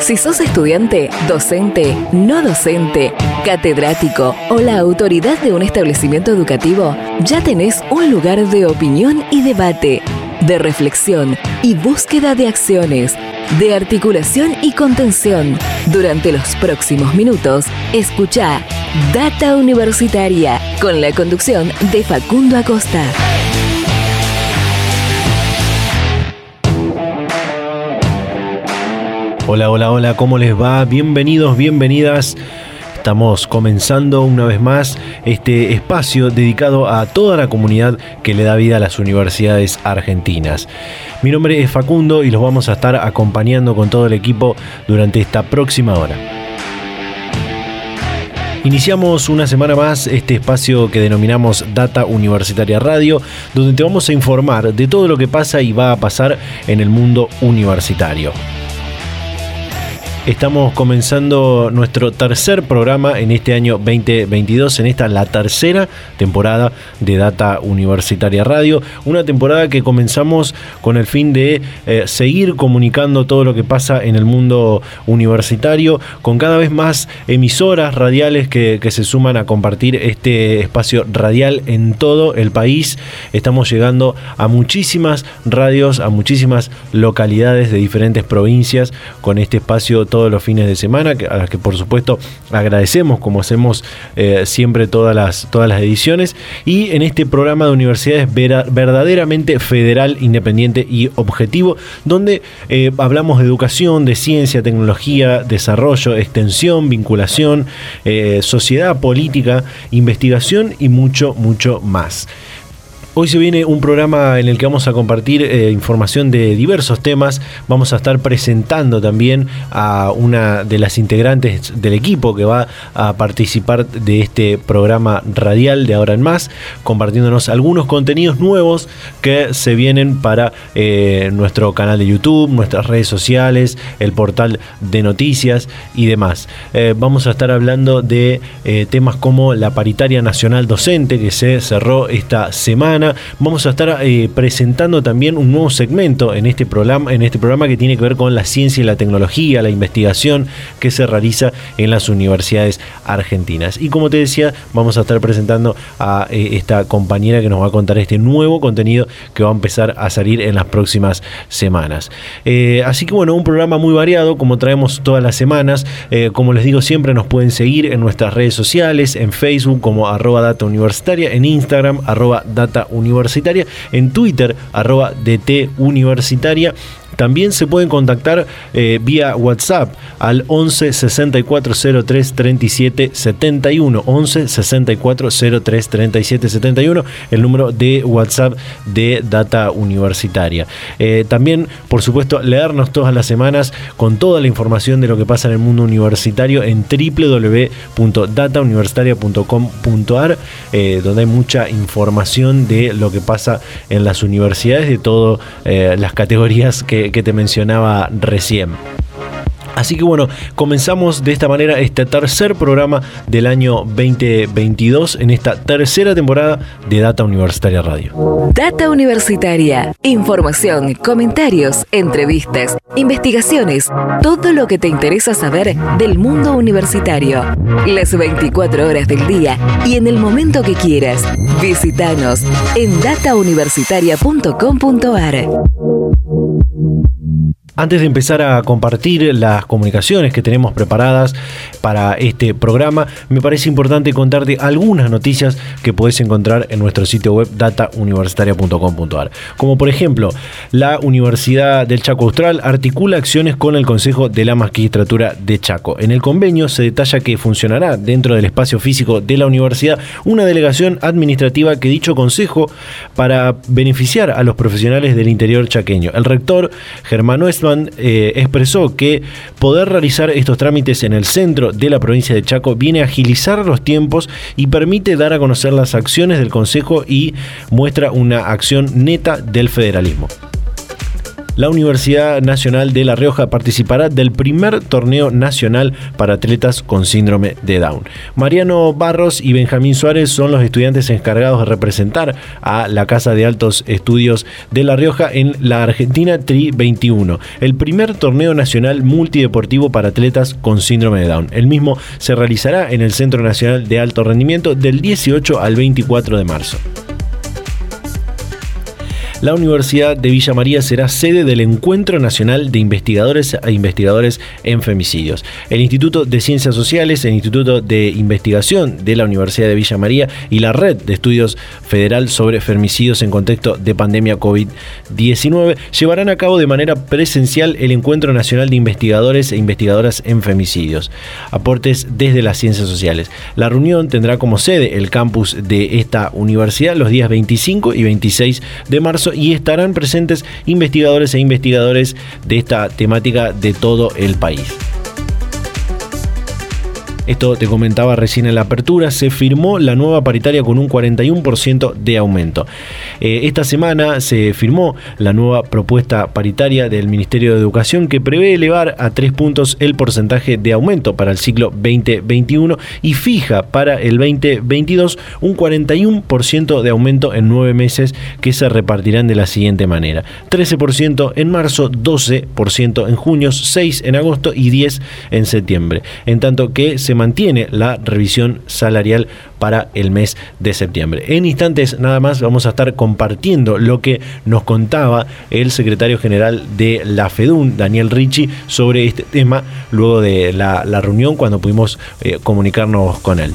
Si sos estudiante, docente, no docente, catedrático o la autoridad de un establecimiento educativo, ya tenés un lugar de opinión y debate, de reflexión y búsqueda de acciones, de articulación y contención. Durante los próximos minutos, escucha Data Universitaria con la conducción de Facundo Acosta. Hola, hola, hola, ¿cómo les va? Bienvenidos, bienvenidas. Estamos comenzando una vez más este espacio dedicado a toda la comunidad que le da vida a las universidades argentinas. Mi nombre es Facundo y los vamos a estar acompañando con todo el equipo durante esta próxima hora. Iniciamos una semana más este espacio que denominamos Data Universitaria Radio, donde te vamos a informar de todo lo que pasa y va a pasar en el mundo universitario. Estamos comenzando nuestro tercer programa en este año 2022, en esta la tercera temporada de Data Universitaria Radio, una temporada que comenzamos con el fin de eh, seguir comunicando todo lo que pasa en el mundo universitario, con cada vez más emisoras radiales que, que se suman a compartir este espacio radial en todo el país. Estamos llegando a muchísimas radios, a muchísimas localidades de diferentes provincias con este espacio todos los fines de semana, a las que por supuesto agradecemos como hacemos eh, siempre todas las, todas las ediciones. Y en este programa de universidades verdaderamente federal, independiente y objetivo, donde eh, hablamos de educación, de ciencia, tecnología, desarrollo, extensión, vinculación, eh, sociedad, política, investigación y mucho, mucho más. Hoy se viene un programa en el que vamos a compartir eh, información de diversos temas. Vamos a estar presentando también a una de las integrantes del equipo que va a participar de este programa radial de ahora en más, compartiéndonos algunos contenidos nuevos que se vienen para eh, nuestro canal de YouTube, nuestras redes sociales, el portal de noticias y demás. Eh, vamos a estar hablando de temas como la paritaria nacional docente que se cerró esta semana Vamos a estar eh, presentando también un nuevo segmento en este, programa, en este programa que tiene que ver con la ciencia y la tecnología, la investigación que se realiza en las universidades argentinas. Y como te decía, vamos a estar presentando a eh, esta compañera que nos va a contar este nuevo contenido que va a empezar a salir en las próximas semanas. Eh, así que bueno, un programa muy variado como traemos todas las semanas. como les digo siempre, nos pueden seguir en nuestras redes sociales, en Facebook como arroba data en Instagram arroba data universitaria, en Twitter, arroba DT Universitaria también se pueden contactar eh, vía WhatsApp al 11 64 03 37 71. 11 64 03 37 71, el número de WhatsApp de Data Universitaria. Eh, también, por supuesto, leernos todas las semanas con toda la información de lo que pasa en el mundo universitario en www.datauniversitaria.com.ar, eh, donde hay mucha información de lo que pasa en las universidades, de todas las categorías que que, te mencionaba recién. Así que bueno, comenzamos de esta manera este tercer programa del año 2022 en esta tercera temporada de Data Universitaria Radio. Data Universitaria, información, comentarios, entrevistas, investigaciones, todo lo que te interesa saber del mundo universitario. Las 24 horas del día y en el momento que quieras. Visítanos en datauniversitaria.com.ar. Mm-hmm. Antes de empezar a compartir las comunicaciones que tenemos preparadas para este programa, me parece importante contarte algunas noticias que puedes encontrar en nuestro sitio web datauniversitaria.com.ar. Como por ejemplo, la Universidad del Chaco Austral articula acciones con el Consejo de la Magistratura de Chaco. En el convenio se detalla que funcionará dentro del espacio físico de la universidad una delegación administrativa que dicho consejo para beneficiar a los profesionales del interior chaqueño. El rector Eh, expresó que poder realizar estos trámites en el centro de la provincia de Chaco viene a agilizar los tiempos y permite dar a conocer las acciones del Consejo y muestra una acción neta del federalismo. La Universidad Nacional de La Rioja participará del primer torneo nacional para atletas con síndrome de Down. Mariano Barros y Benjamín Suárez son los estudiantes encargados de representar a la Casa de Altos Estudios de La Rioja en la Argentina Tri 21, el primer torneo nacional multideportivo para atletas con síndrome de Down. El mismo se realizará en el Centro Nacional de Alto Rendimiento del 18 al 24 de marzo la Universidad de Villa María será sede del Encuentro Nacional de Investigadores e Investigadores en Femicidios. El Instituto de Ciencias Sociales, el Instituto de Investigación de la Universidad de Villa María y la Red de Estudios Federal sobre Femicidios en contexto de pandemia COVID-19 llevarán a cabo de manera presencial el Encuentro Nacional de Investigadores e Investigadoras en Femicidios. Aportes desde las ciencias sociales. La reunión tendrá como sede el campus de esta universidad los días 25 y 26 de marzo y estarán presentes investigadores e investigadores de esta temática de todo el país. Esto te comentaba recién en la apertura, se firmó la nueva paritaria con un 41% de aumento. Eh, esta semana se firmó la nueva propuesta paritaria del Ministerio de Educación que prevé elevar a tres puntos el porcentaje de aumento para el ciclo 2021 y fija para el 2022 un 41% de aumento en nueve meses que se repartirán de la siguiente manera. 13% en marzo, 12% en junio, 6% en agosto y 10% en septiembre. En tanto que se mantiene la revisión salarial para el mes de septiembre. En instantes nada más vamos a estar compartiendo lo que nos contaba el secretario general de la FEDUN, Daniel Ricci, sobre este tema luego de la, reunión cuando pudimos eh, comunicarnos con él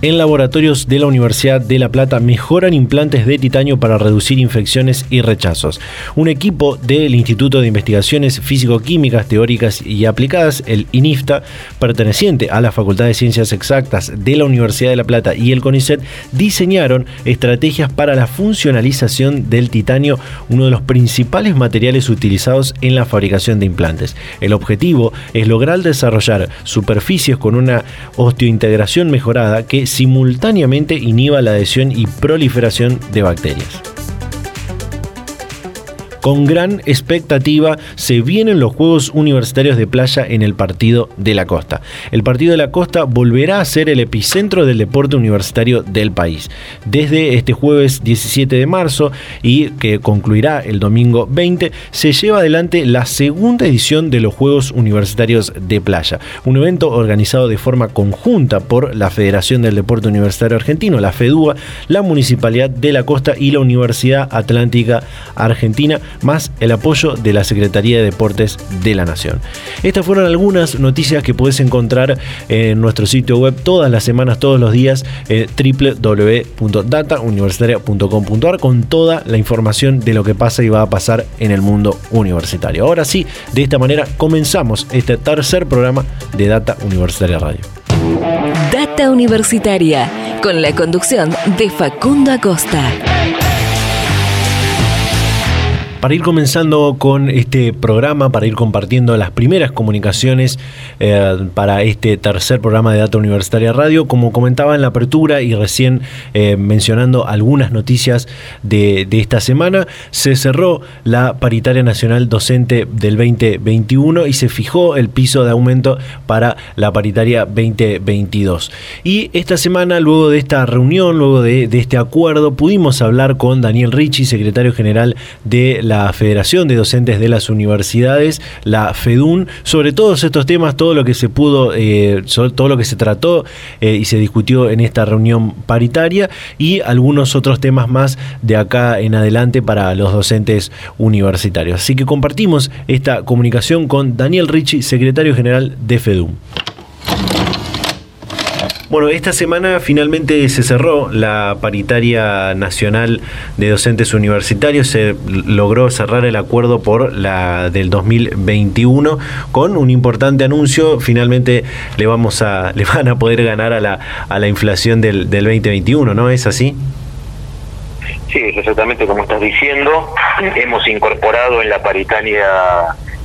en laboratorios de la Universidad de La Plata mejoran implantes de titanio para reducir infecciones y rechazos. Un equipo del Instituto de Investigaciones Físico-Químicas Teóricas y Aplicadas, el INIFTA, perteneciente a la Facultad de Ciencias Exactas de la Universidad de La Plata y el CONICET, diseñaron estrategias para la funcionalización del titanio, uno de los principales materiales utilizados en la fabricación de implantes. El objetivo es lograr desarrollar superficies con una osteointegración mejorada que simultáneamente inhiba la adhesión y proliferación de bacterias con gran expectativa se vienen los Juegos Universitarios de Playa en el Partido de la Costa. El Partido de la Costa volverá a ser el epicentro del deporte universitario del país. Desde este jueves 17 de marzo y que concluirá el domingo 20, se lleva adelante la segunda edición de los Juegos Universitarios de Playa, un evento organizado de forma conjunta por la Federación del Deporte Universitario Argentino, la FEDUA, la Municipalidad de la Costa y la Universidad Atlántica Argentina más el apoyo de la Secretaría de Deportes de la Nación. Estas fueron algunas noticias que puedes encontrar en nuestro sitio web todas las semanas, todos los días, eh, www.datauniversitaria.com.ar con toda la información de lo que pasa y va a pasar en el mundo universitario. Ahora sí, de esta manera comenzamos este tercer programa de Data Universitaria Radio. Data Universitaria, con la conducción de Facundo Acosta. Para ir comenzando con este programa, para ir compartiendo las primeras comunicaciones eh, para este tercer programa de Data Universitaria Radio, como comentaba en la apertura y recién eh, mencionando algunas noticias de, esta semana, se cerró la paritaria nacional docente del 2021 y se fijó el piso de aumento para la paritaria 2022. Y esta semana, luego de esta reunión, luego de, este acuerdo, pudimos hablar con Daniel Ricci, secretario general de la Federación de Docentes de las Universidades, la FEDUN, sobre todos estos temas, todo lo que se pudo, eh, todo lo que se trató eh, y se discutió en esta reunión paritaria y algunos otros temas más de acá en adelante para los docentes universitarios. Así que compartimos esta comunicación con Daniel Ricci, secretario general de FEDUN. Bueno, esta semana finalmente se cerró la paritaria nacional de docentes universitarios. Se logró cerrar el acuerdo por la del 2021 con un importante anuncio. Finalmente le vamos a le van a poder ganar a la, a la inflación del, del 2021, ¿no? ¿Es así? Sí, exactamente como estás diciendo. Hemos incorporado en la paritaria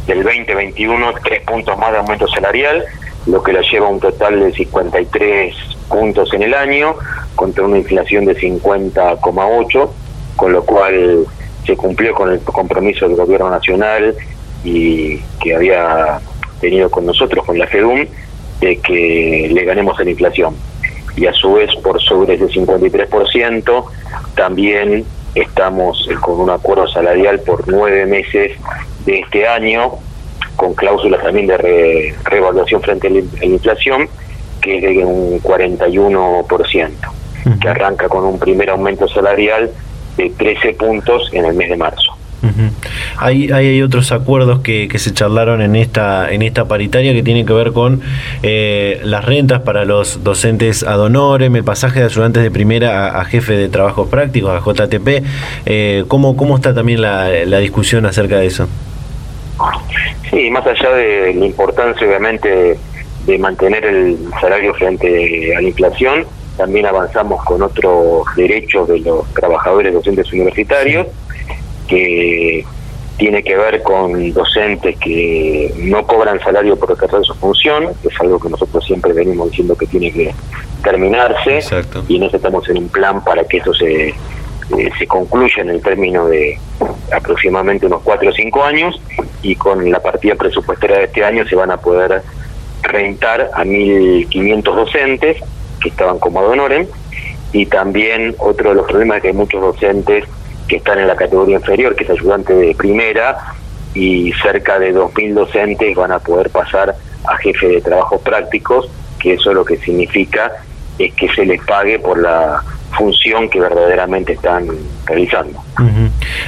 del 2021 tres puntos más de aumento salarial lo que la lleva a un total de 53 puntos en el año, contra una inflación de 50,8, con lo cual se cumplió con el compromiso del gobierno nacional y que había tenido con nosotros, con la FEDUM, de que le ganemos la inflación. Y a su vez, por sobre ese 53%, también estamos con un acuerdo salarial por nueve meses de este año, con cláusulas también de reevaluación frente a la inflación, que es de un 41%, que arranca con un primer aumento salarial de 13 puntos en el mes de marzo. hay, hay, otros acuerdos que, que, se charlaron en esta en esta paritaria que tienen que ver con eh, las rentas para los docentes ad honorem, el pasaje de ayudantes de primera a, jefe de trabajos prácticos, a JTP. Eh, ¿cómo, ¿Cómo está también la, la discusión acerca de eso? Sí, más allá de la importancia, obviamente, de mantener el salario frente a la inflación, también avanzamos con otros derechos de los trabajadores docentes universitarios, que tiene que ver con docentes que no cobran salario por ejercer su función, que es algo que nosotros siempre venimos diciendo que tiene que terminarse, y nosotros estamos en un plan para que eso se, eh, se concluya en el término de aproximadamente unos 4 o 5 años, y con la partida presupuestaria de este año se van a poder rentar a 1.500 docentes, que estaban como ad y también otro de los problemas es que hay muchos docentes que están en la categoría inferior, que es ayudante de primera, y cerca de 2.000 docentes van a poder pasar a jefe de trabajos prácticos, que eso lo que significa es que se les pague por la función que verdaderamente están realizando.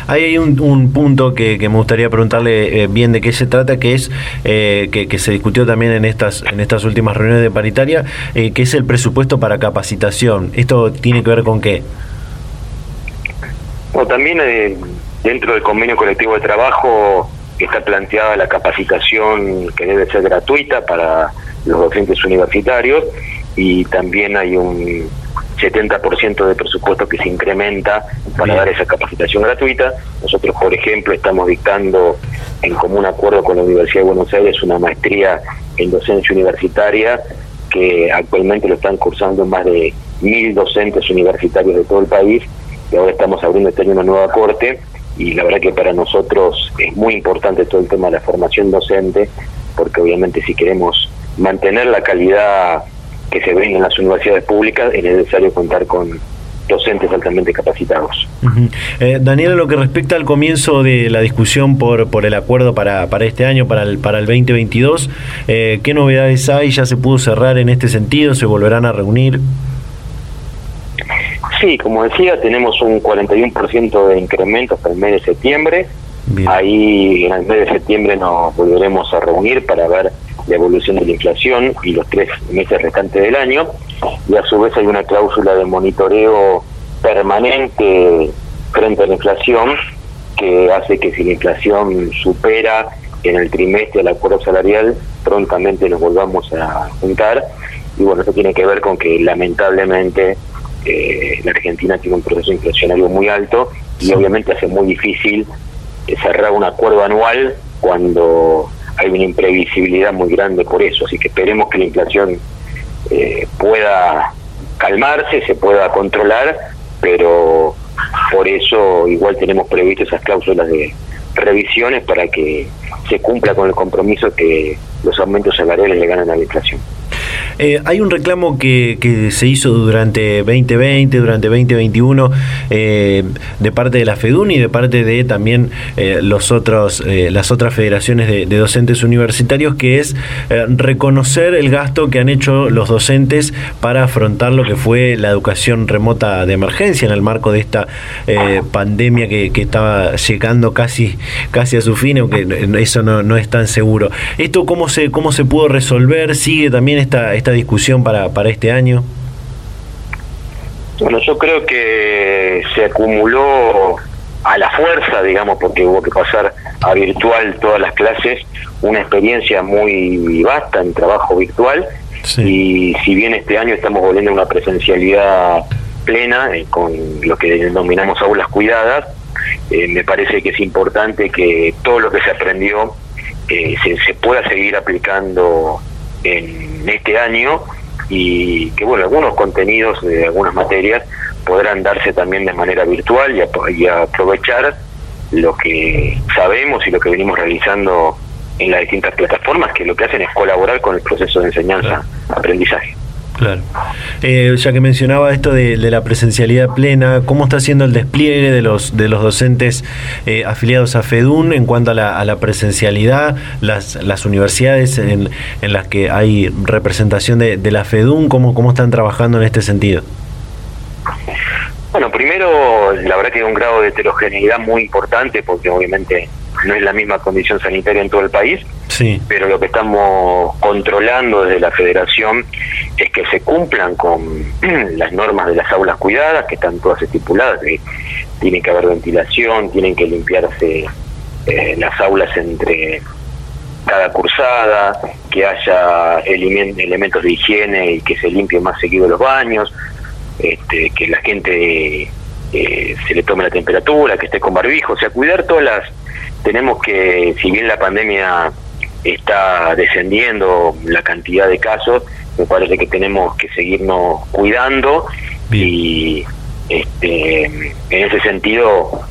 Ahí hay un, punto que, me gustaría preguntarle eh, bien de qué se trata, que es eh, que, se discutió también en estas en estas últimas reuniones de paritaria, eh, que es el presupuesto para capacitación. ¿Esto tiene que ver con qué? Bueno, también dentro del convenio colectivo de trabajo está planteada la capacitación que debe ser gratuita para los docentes universitarios y también hay un 70% de presupuesto que se incrementa para dar esa capacitación gratuita. Nosotros, por ejemplo, estamos dictando en común acuerdo con la Universidad de Buenos Aires una maestría en docencia universitaria que actualmente lo están cursando más de mil docentes universitarios de todo el país y ahora estamos abriendo este año una nueva corte y la verdad que para nosotros es muy importante todo el tema de la formación docente porque obviamente si queremos mantener la calidad que se ven en las universidades públicas, es necesario contar con docentes altamente capacitados. Eh, Daniel, lo que respecta al comienzo de la discusión por, por el acuerdo para, para este año, para el, para el 2022, eh, ¿qué novedades hay? ¿Ya se pudo cerrar en este sentido? ¿Se volverán a reunir? Sí, como decía, tenemos un 41% de incremento hasta el mes de septiembre. Ahí en el mes de septiembre nos volveremos a reunir para ver la evolución de la inflación y los tres meses restantes del año, y a su vez hay una cláusula de monitoreo permanente frente a la inflación que hace que si la inflación supera en el trimestre el acuerdo salarial, prontamente nos volvamos a juntar. Y bueno, esto tiene que ver con que lamentablemente eh, la Argentina tiene un proceso inflacionario muy alto y obviamente hace muy difícil eh, cerrar un acuerdo anual cuando hay una imprevisibilidad muy grande por eso, así que esperemos que la inflación eh, pueda calmarse, se pueda controlar, pero por eso igual tenemos previsto esas cláusulas de revisiones para que se cumpla con el compromiso que los aumentos salariales le ganan a la inflación. Eh, hay un reclamo que, que, se hizo durante 2020, durante 2021, eh, de parte de la FEDUN y de parte de también eh, los otros, las otras federaciones de, docentes universitarios, que es reconocer el gasto que han hecho los docentes para afrontar lo que fue la educación remota de emergencia en el marco de esta pandemia que, que, estaba llegando casi, casi a su fin, aunque eso no, no es tan seguro. ¿Esto cómo se, cómo se pudo resolver? ¿Sigue también esta discusión para, para este año? Bueno, yo creo que se acumuló a la fuerza, digamos, porque hubo que pasar a virtual todas las clases, una experiencia muy vasta en trabajo virtual. Y si bien este año estamos volviendo a una presencialidad plena, eh, con lo que denominamos aulas cuidadas, eh, me parece que es importante que todo lo que se aprendió eh, se, se pueda seguir aplicando en este año y que bueno, algunos contenidos de algunas materias podrán darse también de manera virtual y, aprovechar lo que sabemos y lo que venimos realizando en las distintas plataformas que lo que hacen es colaborar con el proceso de enseñanza-aprendizaje. Claro. Eh, ya que mencionaba esto de, la presencialidad plena, ¿cómo está siendo el despliegue de los de los docentes eh, afiliados a FEDUN en cuanto a la, presencialidad? Las, las universidades en, en, las que hay representación de, de la FEDUN, ¿cómo, ¿cómo están trabajando en este sentido? Bueno, primero, la verdad que hay un grado de heterogeneidad muy importante porque obviamente no es la misma condición sanitaria en todo el país, sí. pero lo que estamos controlando desde la federación es que se cumplan con las normas de las aulas cuidadas, que están todas estipuladas, que tiene que haber ventilación, tienen que limpiarse eh, las aulas entre cada cursada, que haya elementos de higiene y que se limpien más seguido los baños, este, que la gente eh, se le tome la temperatura, que esté con barbijo, o sea, cuidar todas las tenemos que, si bien la pandemia está descendiendo la cantidad de casos, me parece que tenemos que seguirnos cuidando y este, en ese sentido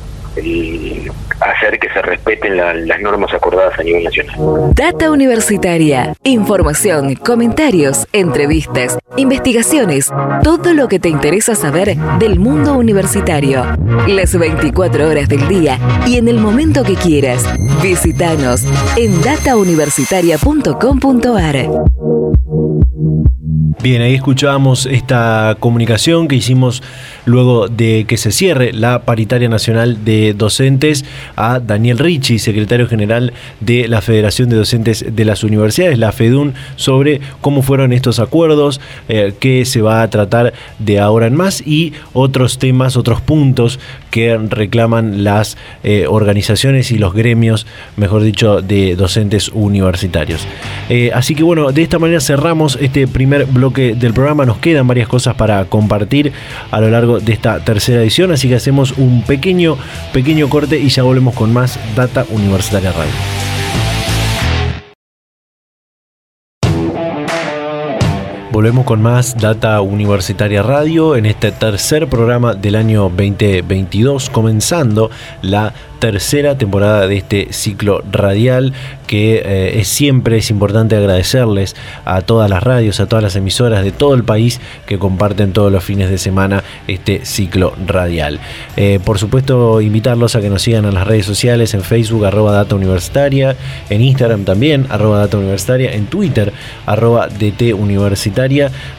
hacer que se respeten las normas acordadas a nivel nacional. Data Universitaria. Información, comentarios, entrevistas, investigaciones, todo lo que te interesa saber del mundo universitario. Las 24 horas del día y en el momento que quieras. Visítanos en datauniversitaria.com.ar. Bien, ahí escuchábamos esta comunicación que hicimos luego de que se cierre la paritaria nacional de docentes a Daniel Ricci, secretario general de la Federación de Docentes de las Universidades, la FEDUN, sobre cómo fueron estos acuerdos, eh, qué se va a tratar de ahora en más y otros temas, otros puntos que reclaman las eh, organizaciones y los gremios, mejor dicho, de docentes universitarios. Eh, así que bueno, de esta manera cerramos este primer bloque del programa. Nos quedan varias cosas para compartir a lo largo de esta tercera edición, así que hacemos un pequeño, pequeño corte y ya volvemos con más Data Universitaria Radio. Volvemos con más Data Universitaria Radio en este tercer programa del año 2022, comenzando la tercera temporada de este ciclo radial que eh, es, siempre es importante agradecerles a todas las radios, a todas las emisoras de todo el país que comparten todos los fines de semana este ciclo radial. Eh, por supuesto, invitarlos a que nos sigan en las redes sociales, en Facebook, arroba Data Universitaria, en Instagram también, arroba Data Universitaria, en Twitter, arroba DT Universitaria,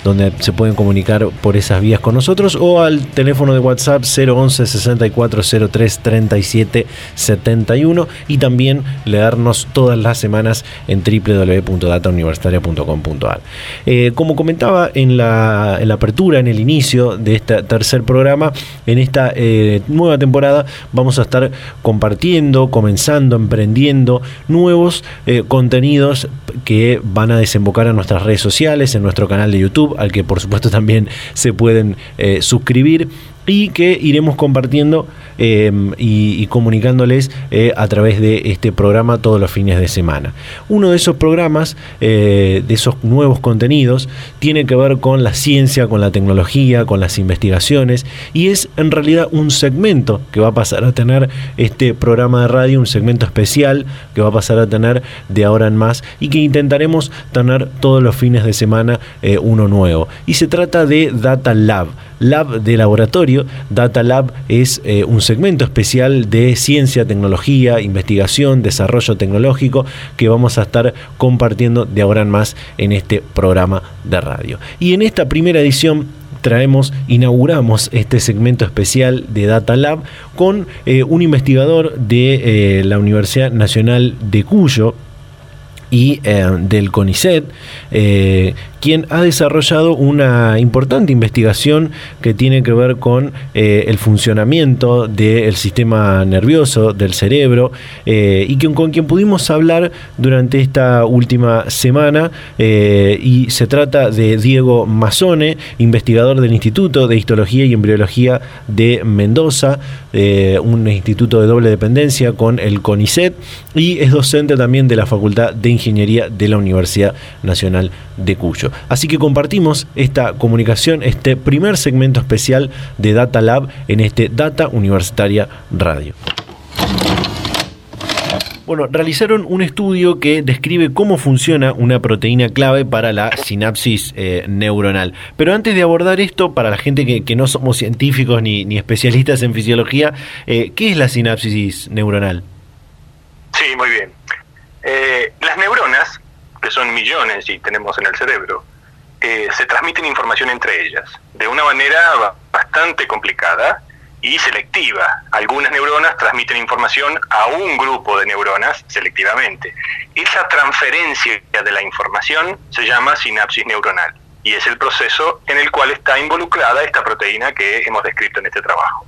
donde se pueden comunicar por esas vías con nosotros o al teléfono de WhatsApp 011 6403 37 71 y también leernos todas las semanas en www.datauniversitaria.com.ar. Eh, como comentaba en la, apertura, en el inicio de este tercer programa, en esta eh, nueva temporada vamos a estar compartiendo, comenzando, emprendiendo nuevos eh, contenidos que van a desembocar a nuestras redes sociales, en nuestro canal de YouTube, al que por supuesto también se pueden suscribir y que iremos compartiendo em, y, comunicándoles eh, a través de este programa todos los fines de semana. Uno de esos programas, eh, de esos nuevos contenidos, tiene que ver con la ciencia, con la tecnología, con las investigaciones y es en realidad un segmento que va a pasar a tener este programa de radio, un segmento especial que va a pasar a tener de ahora en más y que intentaremos tener todos los fines de semana eh, uno nuevo. Y se trata de Data Lab, Lab de laboratorio Data Lab es eh, un segmento especial de ciencia, tecnología, investigación, desarrollo tecnológico que vamos a estar compartiendo de ahora en más en este programa de radio. Y en esta primera edición traemos, inauguramos este segmento especial de Data Lab con eh, un investigador de eh, la Universidad Nacional de Cuyo y del CONICET, quien ha desarrollado una importante investigación que tiene que ver con eh, el funcionamiento del sistema nervioso, del cerebro, eh, y con quien pudimos hablar durante esta última semana, eh, y se trata de Diego Mazzone, investigador del Instituto de Histología y Embriología de Mendoza, un instituto de doble dependencia con el CONICET, y es docente también de la Facultad de Ingeniería de la Universidad Nacional de Cuyo. Así que compartimos esta comunicación, este primer segmento especial de Data Lab en este Data Universitaria Radio. Bueno, realizaron un estudio que describe cómo funciona una proteína clave para la sinapsis eh, neuronal. Pero antes de abordar esto, para la gente que, no somos científicos ni, especialistas en fisiología, eh, ¿qué es la sinapsis neuronal? Sí, muy bien. Eh, las neuronas, que son millones y tenemos en el cerebro, se transmiten información entre ellas de una manera bastante complicada y selectiva. Algunas neuronas transmiten información a un grupo de neuronas selectivamente. Esa transferencia de la información se llama sinapsis neuronal y es el proceso en el cual está involucrada esta proteína que hemos descrito en este trabajo.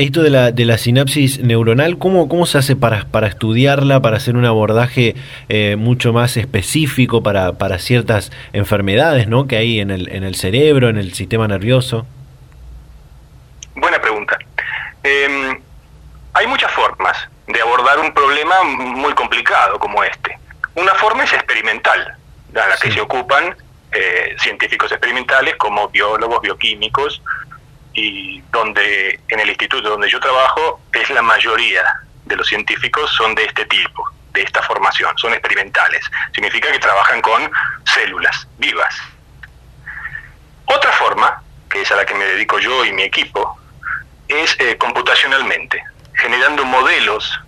Esto de la, de la sinapsis neuronal, ¿cómo, cómo se hace para, para estudiarla, para hacer un abordaje eh, mucho más específico para, para ciertas enfermedades ¿no? que hay en el, en el cerebro, en el sistema nervioso? Buena pregunta. Em, hay muchas formas de abordar un problema muy complicado como este. Una forma es experimental, a la que se ocupan eh, científicos experimentales como biólogos, bioquímicos, y donde en el instituto donde yo trabajo es la mayoría de los científicos son de este tipo, de esta formación, son experimentales. Significa que trabajan con células vivas. Otra forma, que es a la que me dedico yo y mi equipo, es eh, computacionalmente, generando modelos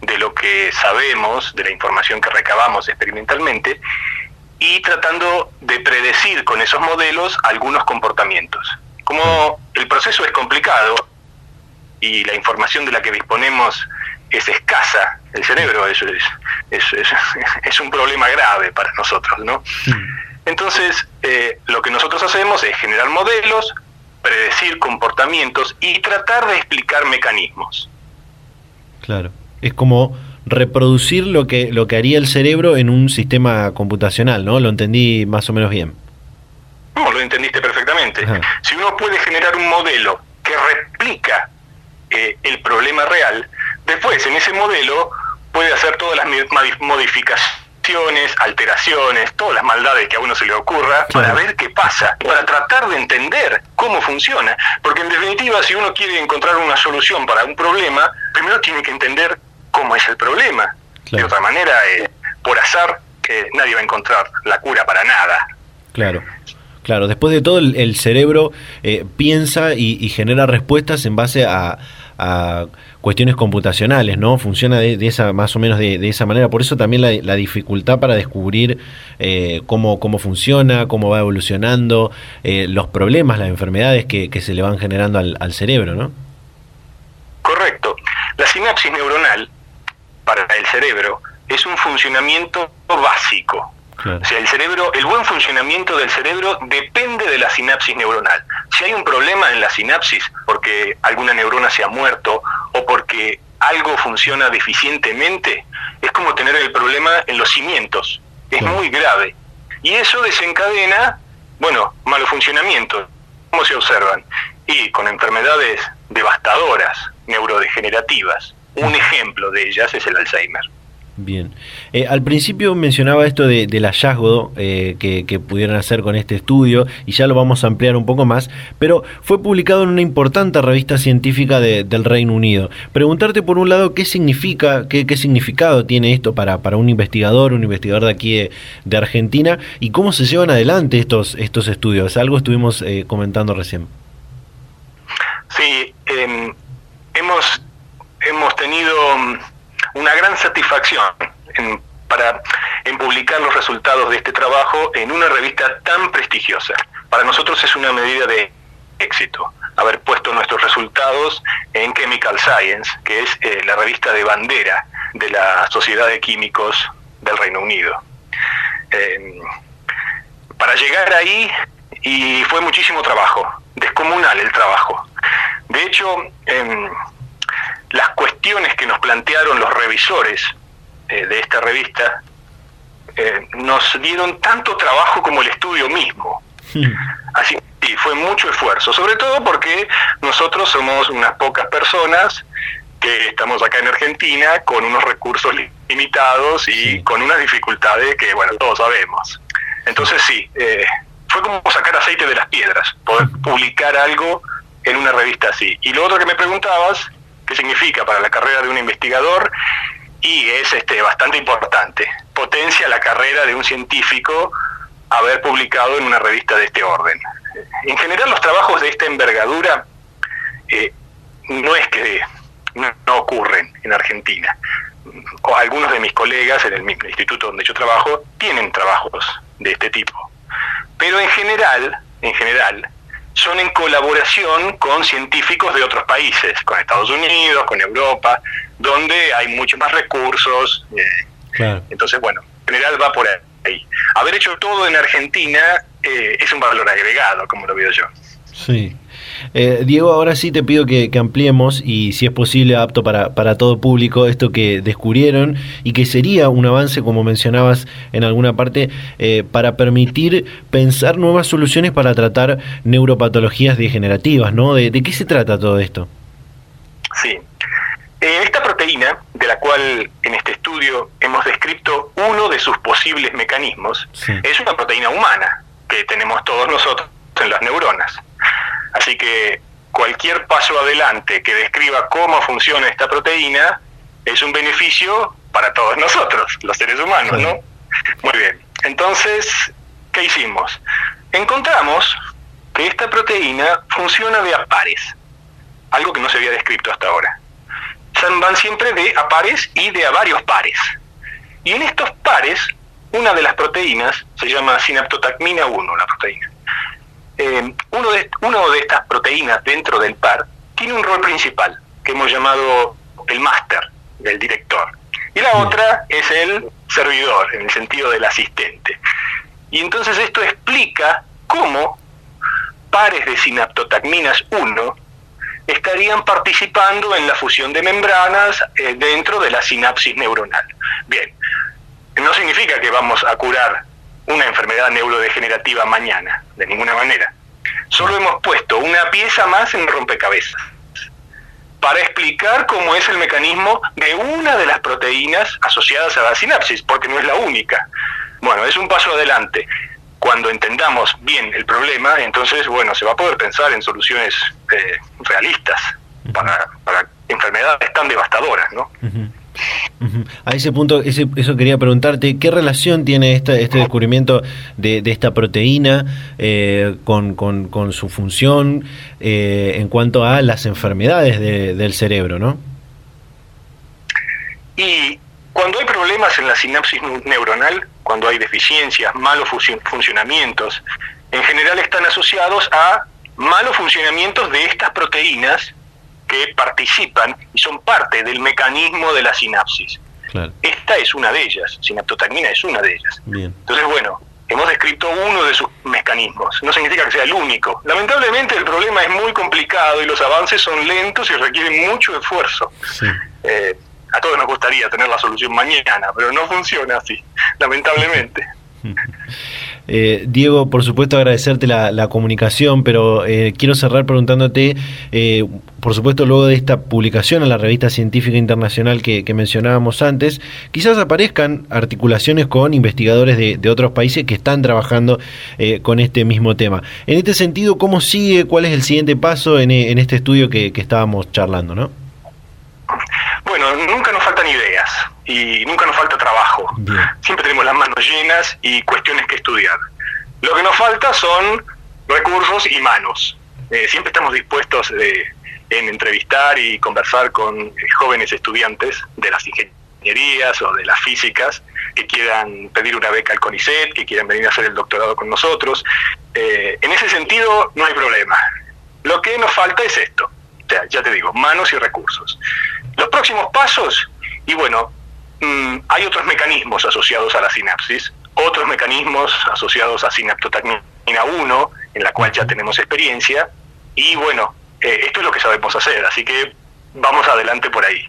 de lo que sabemos, de la información que recabamos experimentalmente, y tratando de predecir con esos modelos algunos comportamientos. Como el proceso es complicado y la información de la que disponemos es escasa, el cerebro es, es, es, un problema grave para nosotros, ¿no? Entonces, eh, lo que nosotros hacemos es generar modelos, predecir comportamientos y tratar de explicar mecanismos. Claro, es como reproducir lo que, lo que haría el cerebro en un sistema computacional, ¿no? Lo entendí más o menos bien. No, lo entendiste perfectamente. Si uno puede generar un modelo que replica eh, el problema real, después en ese modelo puede hacer todas las modificaciones, alteraciones, todas las maldades que a uno se le ocurra para ver qué pasa, para tratar de entender cómo funciona. Porque en definitiva, si uno quiere encontrar una solución para un problema, primero tiene que entender cómo es el problema. De otra manera, eh, por azar, que nadie va a encontrar la cura para nada. Claro. Claro, después de todo el, cerebro eh, piensa y, genera respuestas en base a, cuestiones computacionales, ¿no? Funciona de, esa más o menos de, esa manera. Por eso también la, dificultad para descubrir eh, cómo, cómo funciona, cómo va evolucionando, eh, los problemas, las enfermedades que, se le van generando al, al cerebro, ¿no? Correcto. La sinapsis neuronal para el cerebro es un funcionamiento básico o sea, el cerebro, el buen funcionamiento del cerebro depende de la sinapsis neuronal. Si hay un problema en la sinapsis porque alguna neurona se ha muerto o porque algo funciona deficientemente, es como tener el problema en los cimientos. Es muy grave. Y eso desencadena, bueno, malo funcionamiento. ¿Cómo se observan? Y con enfermedades devastadoras, neurodegenerativas. Un ejemplo de ellas es el Alzheimer. Bien. Eh, al principio mencionaba esto de, del hallazgo eh, que, pudieron hacer con este estudio y ya lo vamos a ampliar un poco más, pero fue publicado en una importante revista científica del Reino Unido. Preguntarte por un lado qué significa, qué, qué significado tiene esto para, para un investigador, un investigador de aquí de, Argentina y cómo se llevan adelante estos, estos estudios. Algo estuvimos eh, comentando recién. Sí, em, hemos, hemos tenido una gran satisfacción en, para, en publicar los resultados de este trabajo en una revista tan prestigiosa. Para nosotros es una medida de éxito haber puesto nuestros resultados en Chemical Science, que es eh, la revista de bandera de la Sociedad de Químicos del Reino Unido. Em, para llegar ahí, y fue muchísimo trabajo, descomunal el trabajo. De hecho, em, las cuestiones que nos plantearon los revisores eh, de esta revista eh, nos dieron tanto trabajo como el estudio mismo. Hmm. Así que fue mucho esfuerzo, sobre todo porque nosotros somos unas pocas personas que estamos acá en Argentina con unos recursos limitados y con unas dificultades que, bueno, todos sabemos. Entonces sí, eh, fue como sacar aceite de las piedras, poder publicar algo en una revista así. Y lo otro que me preguntabas ¿Qué significa para la carrera de un investigador? Y es este, bastante importante. Potencia la carrera de un científico haber publicado en una revista de este orden. En general los trabajos de esta envergadura eh, no es que no, ocurren en Argentina. O algunos de mis colegas en el instituto donde yo trabajo tienen trabajos de este tipo. Pero en general, en general, son en colaboración con científicos de otros países, con Estados Unidos, con Europa, donde hay muchos más recursos. Eh, entonces, bueno, en general va por ahí. Haber hecho todo en Argentina eh, es un valor agregado, como lo veo yo. Sí. Eh, Diego, ahora sí te pido que, ampliemos y si es posible apto para, para, todo público esto que descubrieron y que sería un avance, como mencionabas en alguna parte, eh, para permitir pensar nuevas soluciones para tratar neuropatologías degenerativas, ¿no? ¿De, qué se trata todo esto? Sí. esta proteína, de la cual en este estudio hemos descrito uno de sus posibles mecanismos, es una proteína humana que tenemos todos nosotros en las neuronas. Así que cualquier paso adelante que describa cómo funciona esta proteína es un beneficio para todos nosotros, los seres humanos, ¿no? Muy bien. Entonces, ¿qué hicimos? Encontramos que esta proteína funciona de a pares, algo que no se había descrito hasta ahora. Van siempre de a pares y de a varios pares. Y en estos pares, una de las proteínas se llama sinaptotacmina 1, la proteína. Eh, uno, de, uno de estas proteínas dentro del par tiene un rol principal, que hemos llamado el máster, del director. Y la otra es el servidor, en el sentido del asistente. Y entonces esto explica cómo pares de sinaptotacminas 1 estarían participando en la fusión de membranas eh, dentro de la sinapsis neuronal. Bien, no significa que vamos a curar una enfermedad neurodegenerativa mañana, de ninguna manera. Solo hemos puesto una pieza más en rompecabezas para explicar cómo es el mecanismo de una de las proteínas asociadas a la sinapsis, porque no es la única. Bueno, es un paso adelante. Cuando entendamos bien el problema, entonces, bueno, se va a poder pensar en soluciones eh, realistas para, para enfermedades tan devastadoras, ¿no? A ese punto, eso quería preguntarte, ¿qué relación tiene este descubrimiento de, esta proteína eh, con, su función eh, en cuanto a las enfermedades del cerebro, no? Y cuando hay problemas en la sinapsis neuronal, cuando hay deficiencias, malos funcionamientos, en general están asociados a malos funcionamientos de estas proteínas que participan y son parte del mecanismo de la sinapsis. Esta es una de ellas, sinaptotacmina es una de ellas. Entonces, bueno, hemos descrito uno de sus mecanismos, no significa que sea el único. Lamentablemente el problema es muy complicado y los avances son lentos y requieren mucho esfuerzo. Eh, a todos nos gustaría tener la solución mañana, pero no funciona así, lamentablemente. Eh, Diego, por supuesto agradecerte la, comunicación, pero eh, quiero cerrar preguntándote, eh, por supuesto luego de esta publicación en la revista científica internacional que, mencionábamos antes, quizás aparezcan articulaciones con investigadores de, otros países que están trabajando con este mismo tema. En este sentido, ¿cómo sigue? ¿Cuál es el siguiente paso en, este estudio que, que estábamos charlando? ¿no? Bueno, nunca nos faltan ideas y nunca nos falta trabajo. Siempre tenemos las manos llenas y cuestiones que estudiar. Lo que nos falta son recursos y manos. Eh, siempre estamos dispuestos en entrevistar y conversar con jóvenes estudiantes de las ingenierías o de las físicas que quieran pedir una beca al CONICET, que quieran venir a hacer el doctorado con nosotros. Eh, en ese sentido no hay problema. Lo que nos falta es esto, ya te digo, manos y recursos. Los próximos pasos, y bueno, mm, hay otros mecanismos asociados a la sinapsis, otros mecanismos asociados a sinaptotacmina 1, en la cual ya tenemos experiencia, y bueno, eh, esto es lo que sabemos hacer, así que vamos adelante por ahí.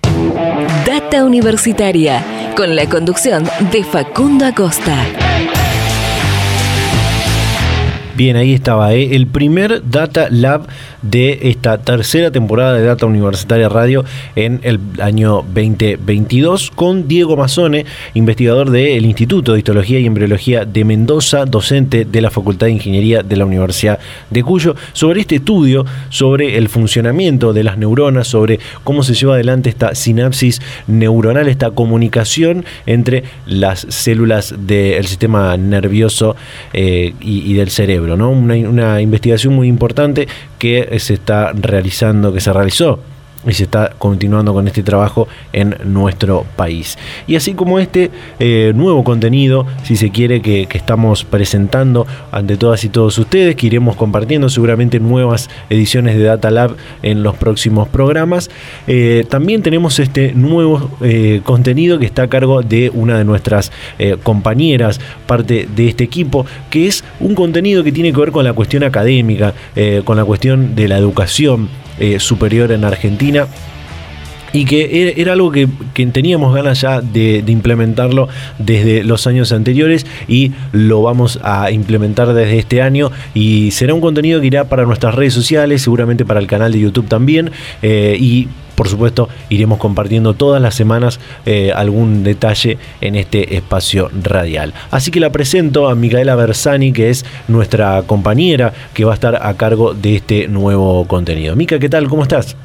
Data Universitaria, con la conducción de Facundo Acosta. Bien, ahí estaba, ¿eh? el primer Data Lab de esta tercera temporada de Data Universitaria Radio en el año 2022 con Diego Mazone, investigador del Instituto de Histología y Embriología de Mendoza, docente de la Facultad de Ingeniería de la Universidad de Cuyo, sobre este estudio, sobre el funcionamiento de las neuronas, sobre cómo se lleva adelante esta sinapsis neuronal, esta comunicación entre las células del sistema nervioso eh, y, del cerebro. ¿no? Una, una investigación muy importante que se está realizando, que se realizó y se está continuando con este trabajo en nuestro país. Y así como este eh, nuevo contenido, si se quiere, que, estamos presentando ante todas y todos ustedes, que iremos compartiendo seguramente nuevas ediciones de Data Lab en los próximos programas, eh, también tenemos este nuevo eh, contenido que está a cargo de una de nuestras compañeras, parte de este equipo, que es un contenido que tiene que ver con la cuestión académica, con la cuestión de la educación eh, superior en Argentina y que era, algo que, teníamos ganas ya de, implementarlo desde los años anteriores y lo vamos a implementar desde este año y será un contenido que irá para nuestras redes sociales, seguramente para el canal de YouTube también eh, y por supuesto iremos compartiendo todas las semanas eh, algún detalle en este espacio radial. Así que la presento a Micaela Bersani, que es nuestra compañera que va a estar a cargo de este nuevo contenido. Mica, ¿qué tal? ¿Cómo estás?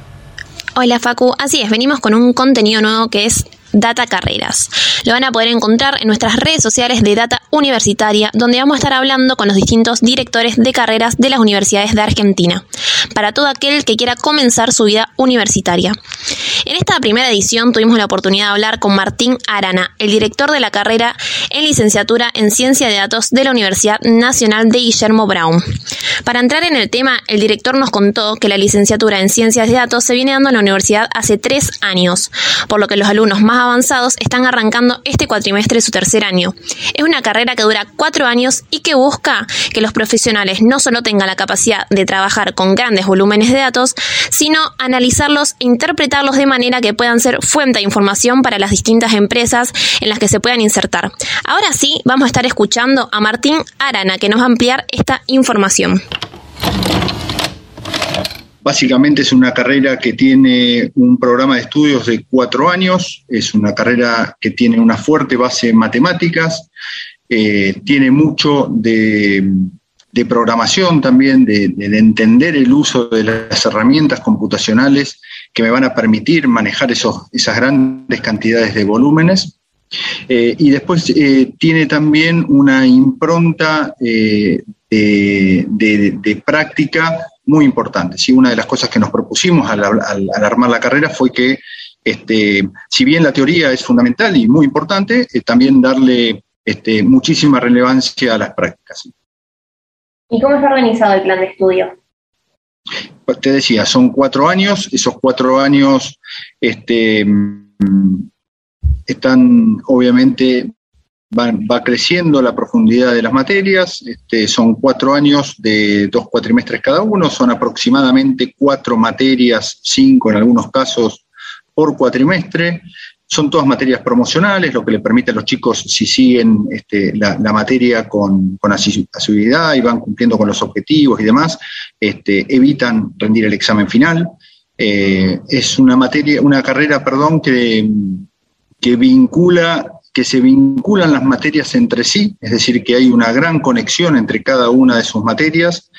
Hola Facu, así es, venimos con un contenido nuevo que es Data Carreras. Lo van a poder encontrar en nuestras redes sociales de Data Universitaria, donde vamos a estar hablando con los distintos directores de carreras de las universidades de Argentina, para todo aquel que quiera comenzar su vida universitaria. En esta primera edición tuvimos la oportunidad de hablar con Martín Arana, el director de la carrera en licenciatura en Ciencia de Datos de la Universidad Nacional de Guillermo Brown. Para entrar en el tema, el director nos contó que la licenciatura en Ciencias de Datos se viene dando en la universidad hace tres años, por lo que los alumnos más avanzados están arrancando este cuatrimestre su tercer año. Es una carrera que dura cuatro años y que busca que los profesionales no solo tengan la capacidad de trabajar con grandes volúmenes de datos, sino analizarlos e interpretarlos de manera que puedan ser fuente de información para las distintas empresas en las que se puedan insertar. Ahora sí, vamos a estar escuchando a Martín Arana, que nos va a ampliar esta información. Básicamente es una carrera que tiene un programa de estudios de cuatro años, es una carrera que tiene una fuerte base en matemáticas, eh, tiene mucho de, programación también, de, entender el uso de las herramientas computacionales que me van a permitir manejar esos, esas grandes cantidades de volúmenes. Eh, y después eh, tiene también una impronta de, de, práctica muy importante. ¿sí? Una de las cosas que nos propusimos al, armar la carrera fue que, este, si bien la teoría es fundamental y muy importante, eh, también darle este, muchísima relevancia a las prácticas. ¿Y cómo está organizado el plan de estudio? Pues te decía, son cuatro años, esos cuatro años este, mm, están obviamente va, creciendo la profundidad de las materias, este, son cuatro años de dos cuatrimestres cada uno, son aproximadamente cuatro materias, cinco en algunos casos por cuatrimestre, son todas materias promocionales, lo que le permite a los chicos, si siguen este, la, materia con, asiduidad y van cumpliendo con los objetivos y demás, este, evitan rendir el examen final. Eh, es una materia, una carrera, perdón, que, que vincula que se vinculan las materias entre sí, es decir, que hay una gran conexión entre cada una de sus materias.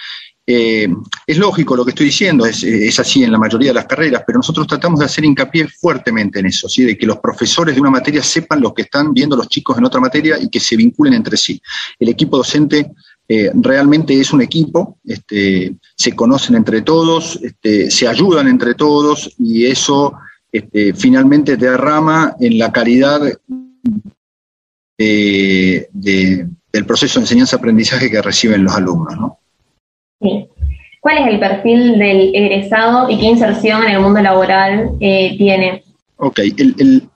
Eh, es lógico lo que estoy diciendo, es, así en la mayoría de las carreras, pero nosotros tratamos de hacer hincapié fuertemente en eso, ¿sí? de que los profesores de una materia sepan lo que están viendo los chicos en otra materia y que se vinculen entre sí. El equipo docente eh, realmente es un equipo, este, se conocen entre todos, este, se ayudan entre todos y eso este, finalmente derrama en la calidad del proceso de enseñanza-aprendizaje que reciben los alumnos. ¿no? ¿Cuál es el perfil del egresado y qué inserción en el mundo laboral eh, tiene? Ok, el,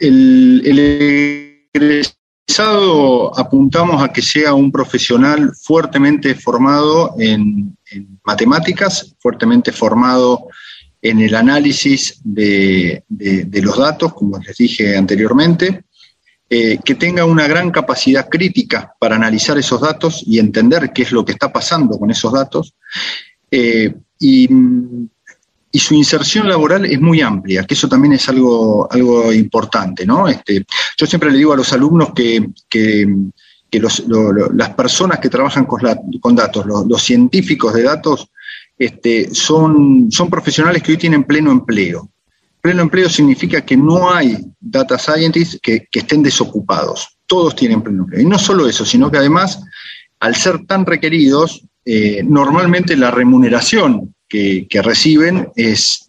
egresado apuntamos a que sea un profesional fuertemente formado en, matemáticas, fuertemente formado en el análisis de, los datos, como les dije anteriormente, eh, que tenga una gran capacidad crítica para analizar esos datos y entender qué es lo que está pasando con esos datos. Eh, y su inserción laboral es muy amplia, que eso también es algo, algo importante, ¿no? Este, yo siempre le digo a los alumnos que, las personas que trabajan con, datos, los, científicos de datos, este, son, son profesionales que hoy tienen pleno empleo. Pleno empleo significa que no hay data scientists que, estén desocupados. Todos tienen pleno empleo. Y no solo eso, sino que además, al ser tan requeridos, eh, normalmente la remuneración que, reciben es,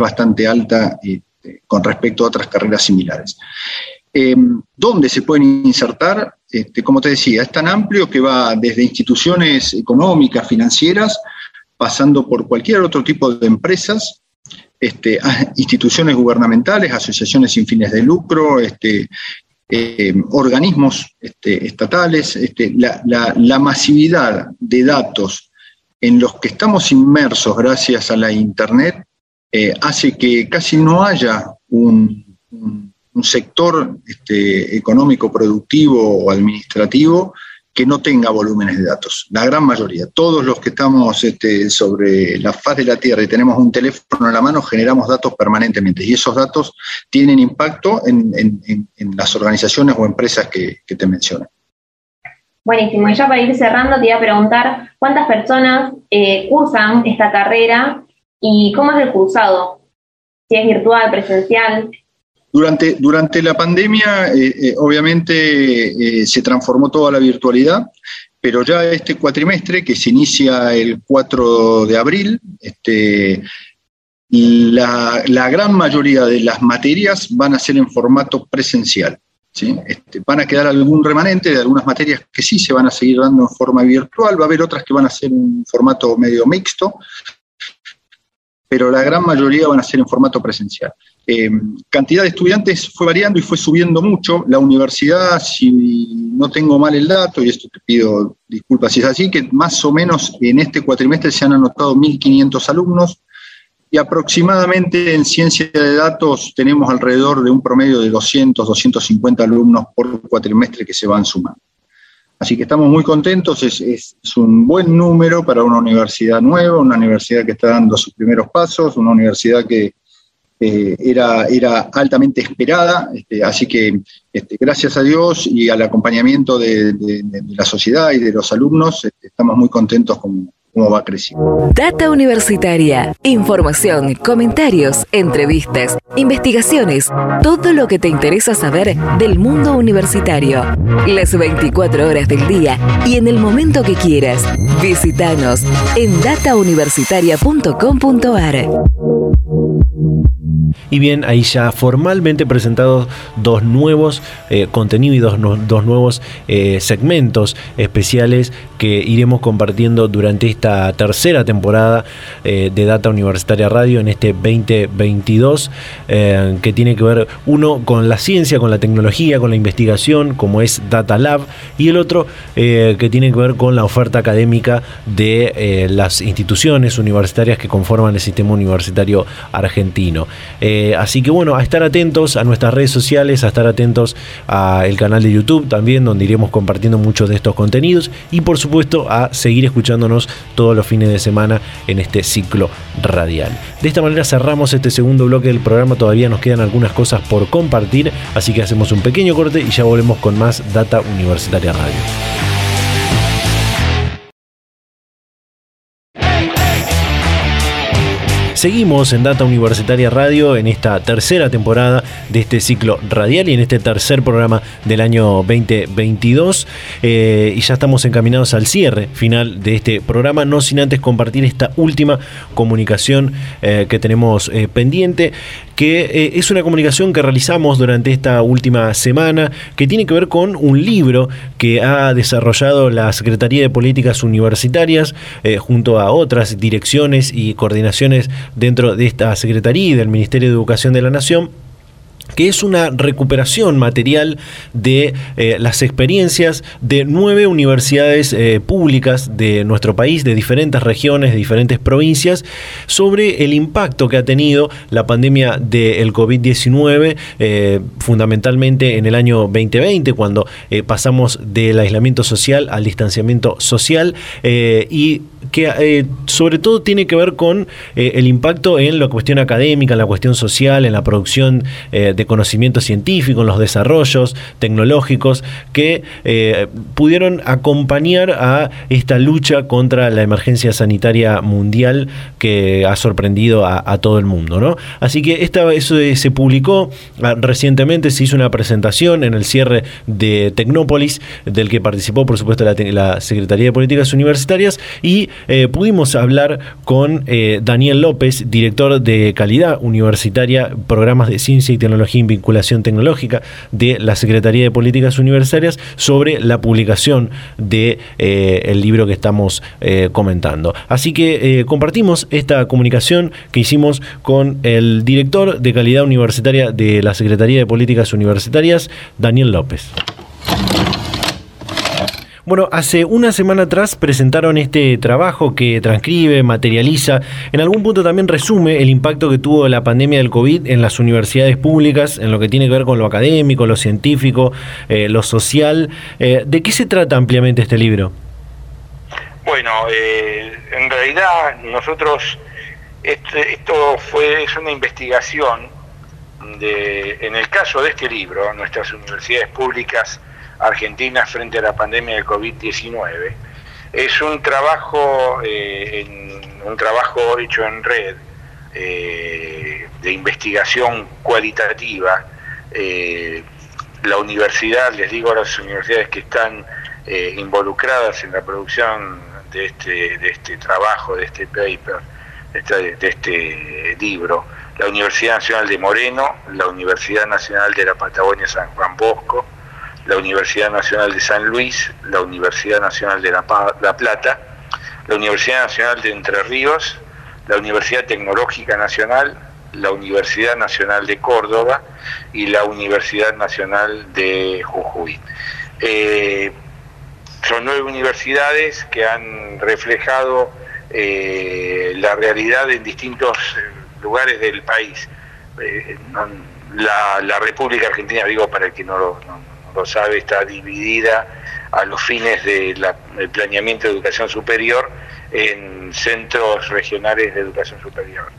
bastante alta eh, con respecto a otras carreras similares. Eh, ¿Dónde se pueden insertar? Este, como te decía, es tan amplio que va desde instituciones económicas, financieras, pasando por cualquier otro tipo de empresas, este, instituciones gubernamentales, asociaciones sin fines de lucro, este, eh, organismos este, estatales, la, masividad de datos en los que estamos inmersos gracias a la Internet eh, hace que casi no haya un, sector económico, productivo o administrativo que no tenga volúmenes de datos. La gran mayoría, todos los que estamos este, sobre la faz de la Tierra y tenemos un teléfono en la mano, generamos datos permanentemente y esos datos tienen impacto en, las organizaciones o empresas que, te mencioné. Buenísimo. Y ya para ir cerrando, te iba a preguntar cuántas personas eh, cursan esta carrera y cómo es el cursado. Si es virtual, presencial. Durante, durante la pandemia, eh, eh, obviamente, se transformó toda la virtualidad, pero ya este cuatrimestre, que se inicia el 4 de abril, este, la, gran mayoría de las materias van a ser en formato presencial. Este, van a quedar algún remanente de algunas materias que sí se van a seguir dando en forma virtual, va a haber otras que van a ser en formato medio mixto, pero la gran mayoría van a ser en formato presencial. Eh, cantidad de estudiantes fue variando y fue subiendo mucho. La universidad, si no tengo mal el dato, y esto te pido disculpas si es así, que más o menos en este cuatrimestre se han anotado 1.500 alumnos, y aproximadamente en ciencia de datos tenemos alrededor de un promedio de 200, 250 alumnos por cuatrimestre que se van sumando. Así que estamos muy contentos, es, un buen número para una universidad nueva, una universidad que está dando sus primeros pasos, una universidad que era, era altamente esperada, este, así que este, gracias a Dios y al acompañamiento de, la sociedad y de los alumnos, este, estamos muy contentos con, va creciendo. Data Universitaria. Información, comentarios, entrevistas, investigaciones, todo lo que te interesa saber del mundo universitario. Las 24 horas del día y en el momento que quieras. Visítanos en datauniversitaria.com.ar. Y bien, ahí ya formalmente presentados dos nuevos eh, contenidos y dos, dos nuevos eh, segmentos especiales que iremos compartiendo durante esta tercera temporada eh, de Data Universitaria Radio en este 2022, que tiene que ver uno con la ciencia, con la tecnología, con la investigación, como es Data Lab, y el otro que tiene que ver con la oferta académica de las instituciones universitarias que conforman el sistema universitario argentino. Eh, así que bueno, a estar atentos a nuestras redes sociales, a estar atentos al canal de YouTube también, donde iremos compartiendo muchos de estos contenidos y por supuesto a seguir escuchándonos todos los fines de semana en este ciclo radial. De esta manera cerramos este segundo bloque del programa, todavía nos quedan algunas cosas por compartir, así que hacemos un pequeño corte y ya volvemos con más Data Universitaria Radio. Seguimos en Data Universitaria Radio en esta tercera temporada de este ciclo radial y en este tercer programa del año 2022. Eh, y ya estamos encaminados al cierre final de este programa, no sin antes compartir esta última comunicación eh, que tenemos eh, pendiente que es una comunicación que realizamos durante esta última semana, que tiene que ver con un libro que ha desarrollado la Secretaría de Políticas Universitarias junto a otras direcciones y coordinaciones dentro de esta Secretaría y del Ministerio de Educación de la Nación que es una recuperación material de eh, las experiencias de nueve universidades eh, públicas de nuestro país, de diferentes regiones, de diferentes provincias, sobre el impacto que ha tenido la pandemia del COVID-19, eh, fundamentalmente en el año 2020, cuando pasamos del aislamiento social al distanciamiento social, y que eh, sobre todo tiene que ver con eh, el impacto en la cuestión académica, en la cuestión social, en la producción eh, de conocimiento científico, en los desarrollos tecnológicos que pudieron acompañar a esta lucha contra la emergencia sanitaria mundial que ha sorprendido a, todo el mundo. ¿no? Así que esta, eso se publicó ah, recientemente, se hizo una presentación en el cierre de Tecnópolis, del que participó por supuesto la, la Secretaría de Políticas Universitarias y eh, pudimos hablar con eh, Daniel López, director de calidad universitaria, programas de ciencia y tecnología y vinculación tecnológica de la Secretaría de Políticas Universitarias, sobre la publicación de eh, el libro que estamos comentando. Así que compartimos esta comunicación que hicimos con el director de calidad universitaria de la Secretaría de Políticas Universitarias, Daniel López. Bueno, hace una semana atrás presentaron este trabajo que transcribe, materializa, en algún punto también resume el impacto que tuvo la pandemia del COVID en las universidades públicas, en lo que tiene que ver con lo académico, lo científico, eh, lo social. Eh, ¿De qué se trata ampliamente este libro? Bueno, eh, en realidad nosotros, este, esto fue, es una investigación de, en el caso de este libro, nuestras universidades públicas Argentina frente a la pandemia del COVID-19. Es un trabajo, eh, un trabajo hecho en red eh, de investigación cualitativa. Eh, la universidad, les digo a las universidades que están involucradas en la producción de este, de este trabajo, de este paper, de este, de este libro, la Universidad Nacional de Moreno, la Universidad Nacional de la Patagonia San Juan Bosco, la Universidad Nacional de San Luis, la Universidad Nacional de La, Plata, la Universidad Nacional de Entre Ríos, la Universidad Tecnológica Nacional, la Universidad Nacional de Córdoba y la Universidad Nacional de Jujuy. Eh, son nueve universidades que han reflejado eh, la realidad en distintos lugares del país. Eh, la, República Argentina, digo para el que no lo, sabe, está dividida a los fines del planeamiento de educación superior en centros regionales de educación superior.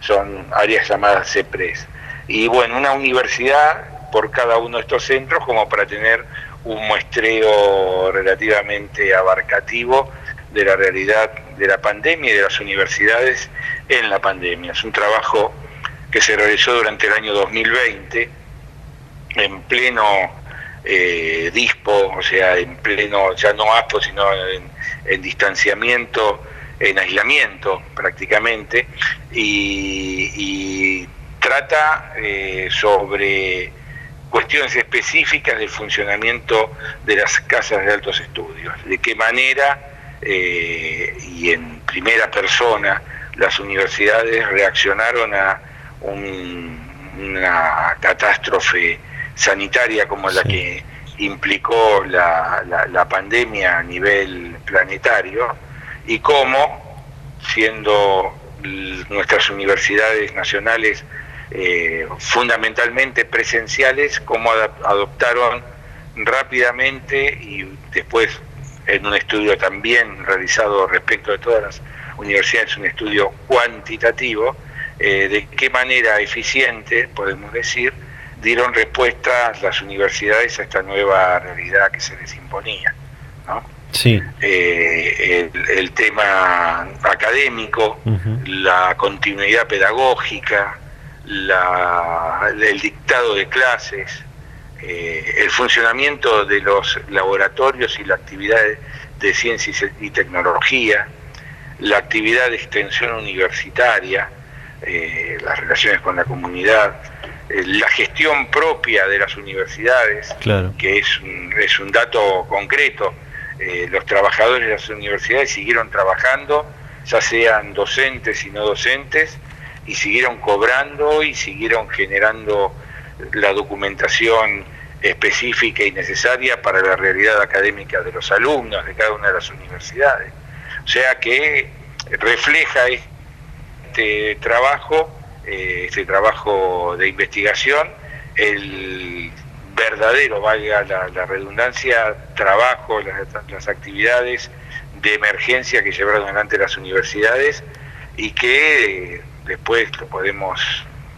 Son áreas llamadas CEPRES. Y bueno, una universidad por cada uno de estos centros como para tener un muestreo relativamente abarcativo de la realidad de la pandemia y de las universidades en la pandemia. Es un trabajo que se realizó durante el año 2020 en pleno eh, dispo, o sea, en pleno, ya no ASPO, sino en, distanciamiento, en aislamiento prácticamente, y, trata eh, sobre cuestiones específicas del funcionamiento de las casas de altos estudios, de qué manera eh, y en primera persona las universidades reaccionaron a una catástrofe sanitaria como la que implicó la, la, pandemia a nivel planetario y cómo, siendo nuestras universidades nacionales eh, fundamentalmente presenciales, cómo adoptaron rápidamente y después en un estudio también realizado respecto de todas las universidades, un estudio cuantitativo, eh, de qué manera eficiente, podemos decir, dieron respuesta las universidades a esta nueva realidad que se les imponía. ¿no? Sí. Eh, el, tema académico, la continuidad pedagógica, la, el dictado de clases, eh, el funcionamiento de los laboratorios y la actividad de ciencia y tecnología, la actividad de extensión universitaria, eh, las relaciones con la comunidad, la gestión propia de las universidades, que es un, es un dato concreto. Eh, los trabajadores de las universidades siguieron trabajando, ya sean docentes y no docentes, y siguieron cobrando y siguieron generando la documentación específica y necesaria para la realidad académica de los alumnos de cada una de las universidades. O sea que refleja este trabajo eh, este trabajo de investigación, el verdadero, valga la, redundancia, trabajo, las, actividades de emergencia que llevaron adelante las universidades y que después lo podemos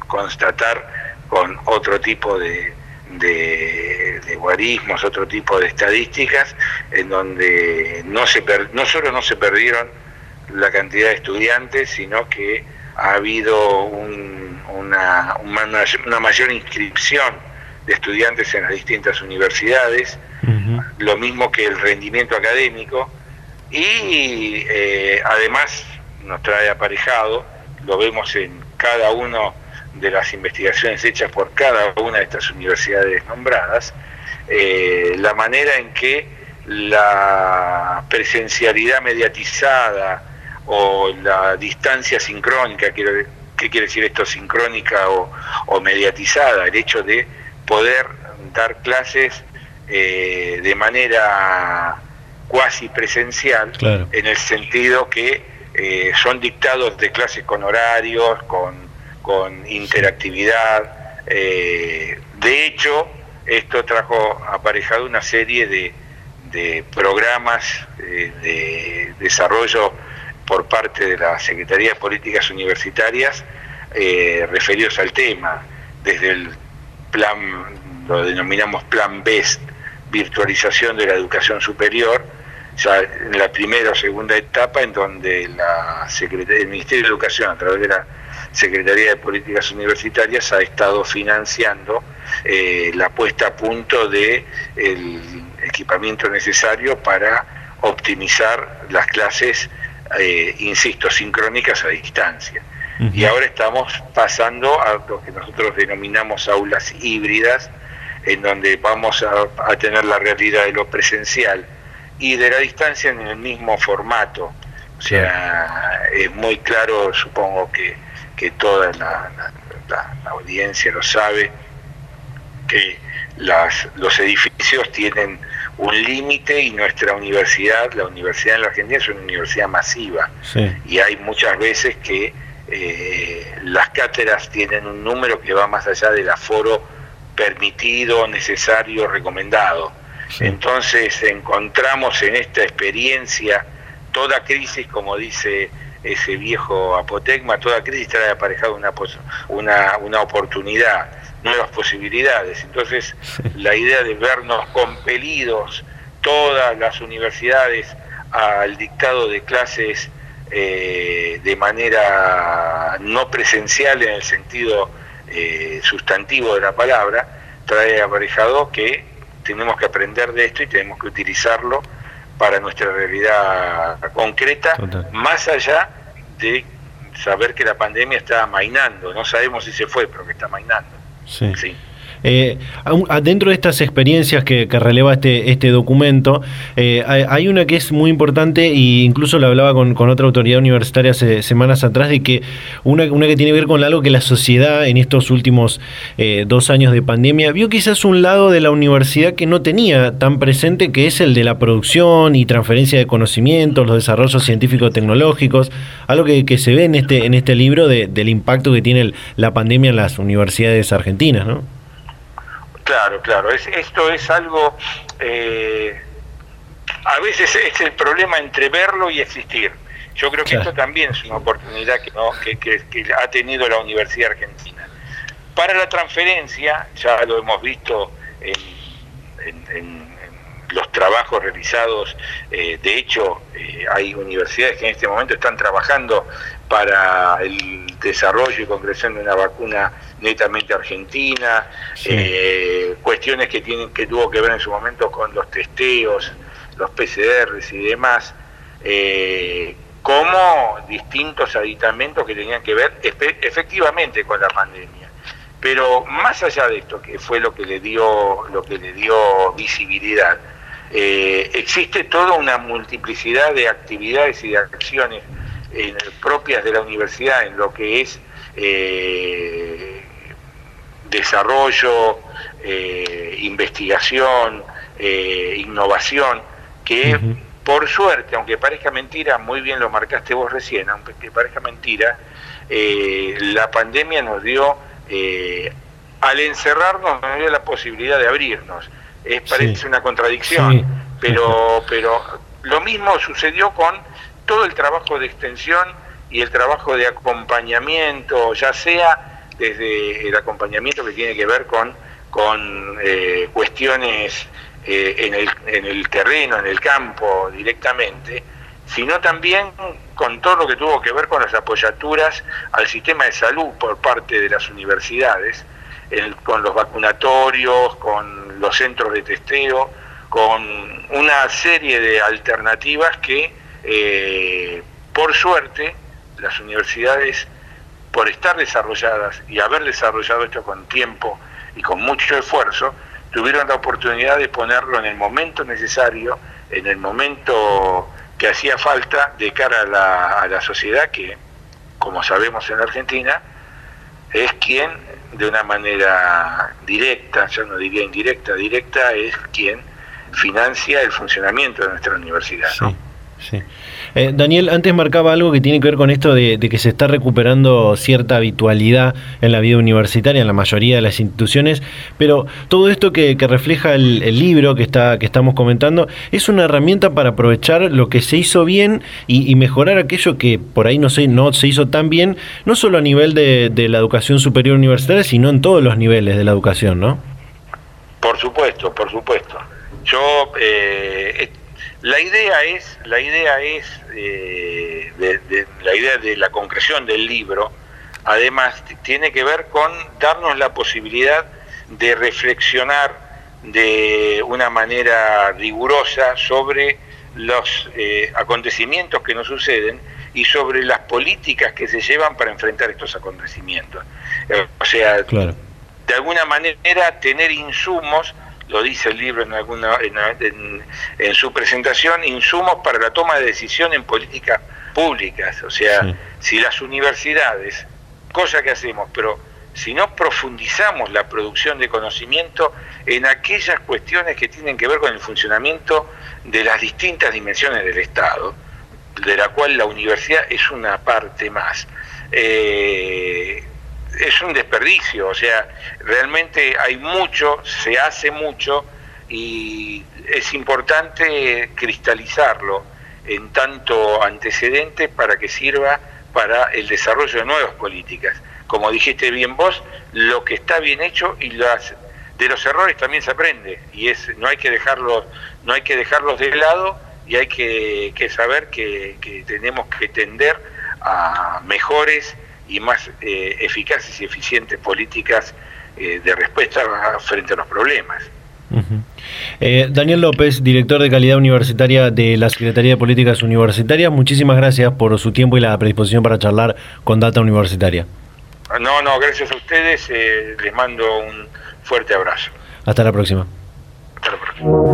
constatar con otro tipo de, de, guarismos, otro tipo de estadísticas, en donde no, se no solo no se perdieron la cantidad de estudiantes, sino que ha habido una, una, mayor inscripción de estudiantes en las distintas universidades, lo mismo que el rendimiento académico, y eh, además nos trae aparejado, lo vemos en cada uno de las investigaciones hechas por cada una de estas universidades nombradas, eh, la manera en que la presencialidad mediatizada o la distancia sincrónica, ¿qué quiere decir esto sincrónica o, mediatizada? El hecho de poder dar clases eh, de manera cuasi presencial, en el sentido que eh, son dictados de clases con horarios, con con interactividad. Eh, de hecho, esto trajo aparejado una serie de, programas eh, de desarrollo por parte de la Secretaría de Políticas Universitarias eh, referidos al tema, desde el plan, lo denominamos Plan BEST, virtualización de la educación superior, ya en la primera o segunda etapa, en donde la Secretaría, el Ministerio de Educación, a través de la Secretaría de Políticas Universitarias ha estado financiando eh, la puesta a punto de equipamiento necesario para optimizar las clases, eh, insisto, sincrónicas a distancia. Y ahora estamos pasando a lo que nosotros denominamos aulas híbridas, en donde vamos a, tener la realidad de lo presencial y de la distancia en el mismo formato. O sea, es muy claro, supongo que que toda la, audiencia lo sabe, que las, los edificios tienen un límite y nuestra universidad, la universidad en la Argentina es una universidad masiva. Y hay muchas veces que eh, las cátedras tienen un número que va más allá del aforo permitido, necesario, recomendado. Entonces encontramos en esta experiencia toda crisis, como dice ese viejo apotegma, toda crisis trae aparejado una, una, una oportunidad, nuevas posibilidades. Entonces, la idea de vernos compelidos todas las universidades al dictado de clases eh, de manera no presencial en el sentido eh, sustantivo de la palabra, trae aparejado que tenemos que aprender de esto y tenemos que utilizarlo para nuestra realidad concreta, más allá de saber que la pandemia está amainando. No sabemos si se fue, pero que está amainando. Sí. Eh, dentro de estas experiencias que, releva este, este documento, eh, hay, una que es muy importante e incluso lo hablaba con, otra autoridad universitaria hace semanas atrás, de que una, una que tiene que ver con algo que la sociedad en estos últimos eh, dos años de pandemia vio quizás un lado de la universidad que no tenía tan presente, que es el de la producción y transferencia de conocimientos, los desarrollos científicos tecnológicos, algo que, se ve en este, en este libro del impacto que tiene la pandemia en las universidades argentinas, ¿no? Claro, claro. Es, esto es algo. Eh, a veces es el problema entre verlo y existir. Yo creo que esto también es una oportunidad que, no, que, que, ha tenido la Universidad Argentina. Para la transferencia, ya lo hemos visto en, los trabajos realizados, eh, de hecho eh, hay universidades que en este momento están trabajando para el desarrollo y concreción de una vacuna netamente argentina, eh, cuestiones que tienen que tuvo que ver en su momento con los testeos, los PCRs y demás, eh, como distintos aditamentos que tenían que ver efectivamente con la pandemia. Pero más allá de esto, que fue lo que le dio, lo que le dio visibilidad, eh, existe toda una multiplicidad de actividades y de acciones propias de la universidad en lo que es desarrollo, eh, investigación, eh, innovación, que por suerte, aunque parezca mentira, muy bien lo marcaste vos recién, aunque parezca mentira, eh, la pandemia nos dio, al encerrarnos, nos dio la posibilidad de abrirnos. Es, parece una contradicción, pero, pero lo mismo sucedió con todo el trabajo de extensión y el trabajo de acompañamiento, ya sea desde el acompañamiento que tiene que ver con, con eh, cuestiones eh, en, el, en el terreno, en el campo directamente, sino también con todo lo que tuvo que ver con las apoyaturas al sistema de salud por parte de las universidades, con los vacunatorios, con los centros de testeo, con una serie de alternativas que, eh, por suerte, las universidades, por estar desarrolladas y haber desarrollado esto con tiempo y con mucho esfuerzo, tuvieron la oportunidad de ponerlo en el momento necesario, en el momento que hacía falta de cara a la, a la sociedad que, como sabemos en Argentina, es quien de una manera directa, ya no diría indirecta, directa, es quien financia el funcionamiento de nuestra universidad. Sí. Eh, Daniel, antes marcaba algo que tiene que ver con esto de, que se está recuperando cierta habitualidad en la vida universitaria, en la mayoría de las instituciones, pero todo esto que, refleja el, libro que, está, que estamos comentando es una herramienta para aprovechar lo que se hizo bien y, mejorar aquello que por ahí no se, no se hizo tan bien, no solo a nivel de, de la educación superior universitaria, sino en todos los niveles de la educación, ¿no? Por supuesto, por supuesto. Yo eh, la idea es, la idea es, eh, de, la idea de la concreción del libro, además tiene que ver con darnos la posibilidad de reflexionar de una manera rigurosa sobre los eh, acontecimientos que nos suceden y sobre las políticas que se llevan para enfrentar estos acontecimientos. Eh, o sea, de alguna manera tener insumos lo dice el libro en, alguna, en, su presentación, insumos para la toma de decisión en políticas públicas. O sea, si las universidades, cosa que hacemos, pero si no profundizamos la producción de conocimiento en aquellas cuestiones que tienen que ver con el funcionamiento de las distintas dimensiones del Estado, de la cual la universidad es una parte más. Eh, es un desperdicio, o sea, realmente hay mucho, se hace mucho y es importante cristalizarlo en tanto antecedente para que sirva para el desarrollo de nuevas políticas. Como dijiste bien vos, lo que está bien hecho y las de los errores también se aprende y es no hay que dejarlos no hay que dejarlos de lado y hay que, saber que, que tenemos que tender a mejores y más eh, eficaces y eficientes políticas eh, de respuesta frente a los problemas. Eh, Daniel López, director de calidad universitaria de la Secretaría de Políticas Universitarias, muchísimas gracias por su tiempo y la predisposición para charlar con Data Universitaria. No, no, gracias a ustedes, les mando un fuerte abrazo. Hasta la próxima.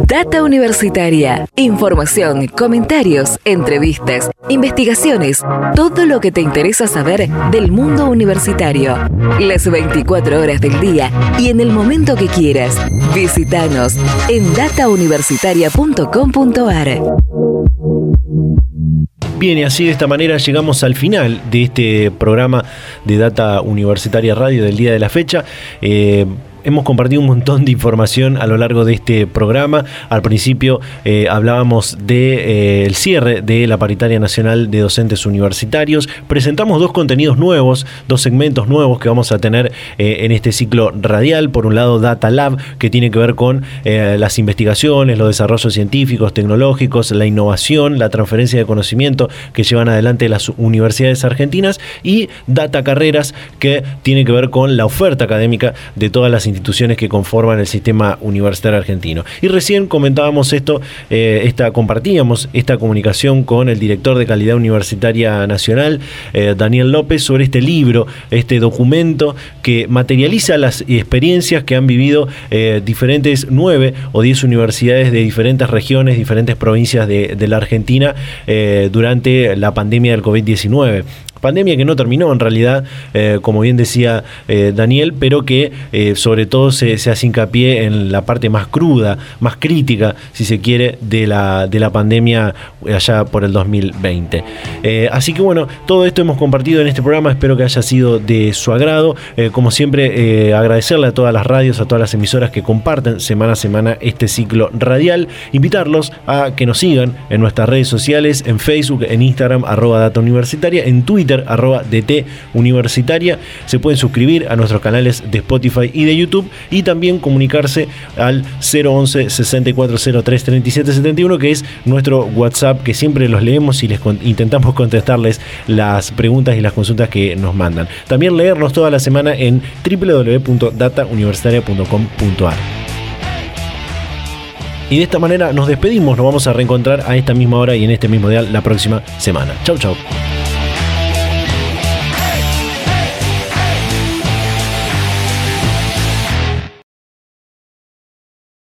Data Universitaria. Información, comentarios, entrevistas, investigaciones, todo lo que te interesa saber del mundo universitario. Las 24 horas del día y en el momento que quieras. Visítanos en datauniversitaria.com.ar. Bien, y así de esta manera llegamos al final de este programa de Data Universitaria Radio del día de la fecha. Eh, hemos compartido un montón de información a lo largo de este programa. Al principio eh, hablábamos del de, eh, cierre de la Paritaria Nacional de Docentes Universitarios. Presentamos dos contenidos nuevos, dos segmentos nuevos que vamos a tener eh, en este ciclo radial. Por un lado, Data Lab, que tiene que ver con las investigaciones, los desarrollos científicos, tecnológicos, la innovación, la transferencia de conocimiento que llevan adelante las universidades argentinas. Y Data Carreras, que tiene que ver con la oferta académica de todas las instituciones instituciones que conforman el sistema universitario argentino. Y recién comentábamos esto, eh, esta, compartíamos esta comunicación con el director de calidad universitaria nacional, eh, Daniel López, sobre este libro, este documento que materializa las experiencias que han vivido eh, diferentes nueve o diez universidades de diferentes regiones, diferentes provincias de, la Argentina durante la pandemia del COVID-19 pandemia que no terminó en realidad, como bien decía Daniel, pero que sobre todo se, se, hace hincapié en la parte más cruda, más crítica, si se quiere, de la, de la pandemia allá por el 2020. Eh, así que bueno, todo esto hemos compartido en este programa, espero que haya sido de su agrado. Eh, como siempre, agradecerle a todas las radios, a todas las emisoras que comparten semana a semana este ciclo radial, invitarlos a que nos sigan en nuestras redes sociales, en Facebook, en Instagram, arroba data universitaria, en Twitter, arroba DT universitaria. Se pueden suscribir a nuestros canales de Spotify y de YouTube y también comunicarse al 011 6403 3771 que es nuestro WhatsApp que siempre los leemos y les intentamos contestarles las preguntas y las consultas que nos mandan. También leernos toda la semana en www.datauniversitaria.com.ar. Y de esta manera nos despedimos, nos vamos a reencontrar a esta misma hora y en este mismo día la próxima semana. Chau, chau.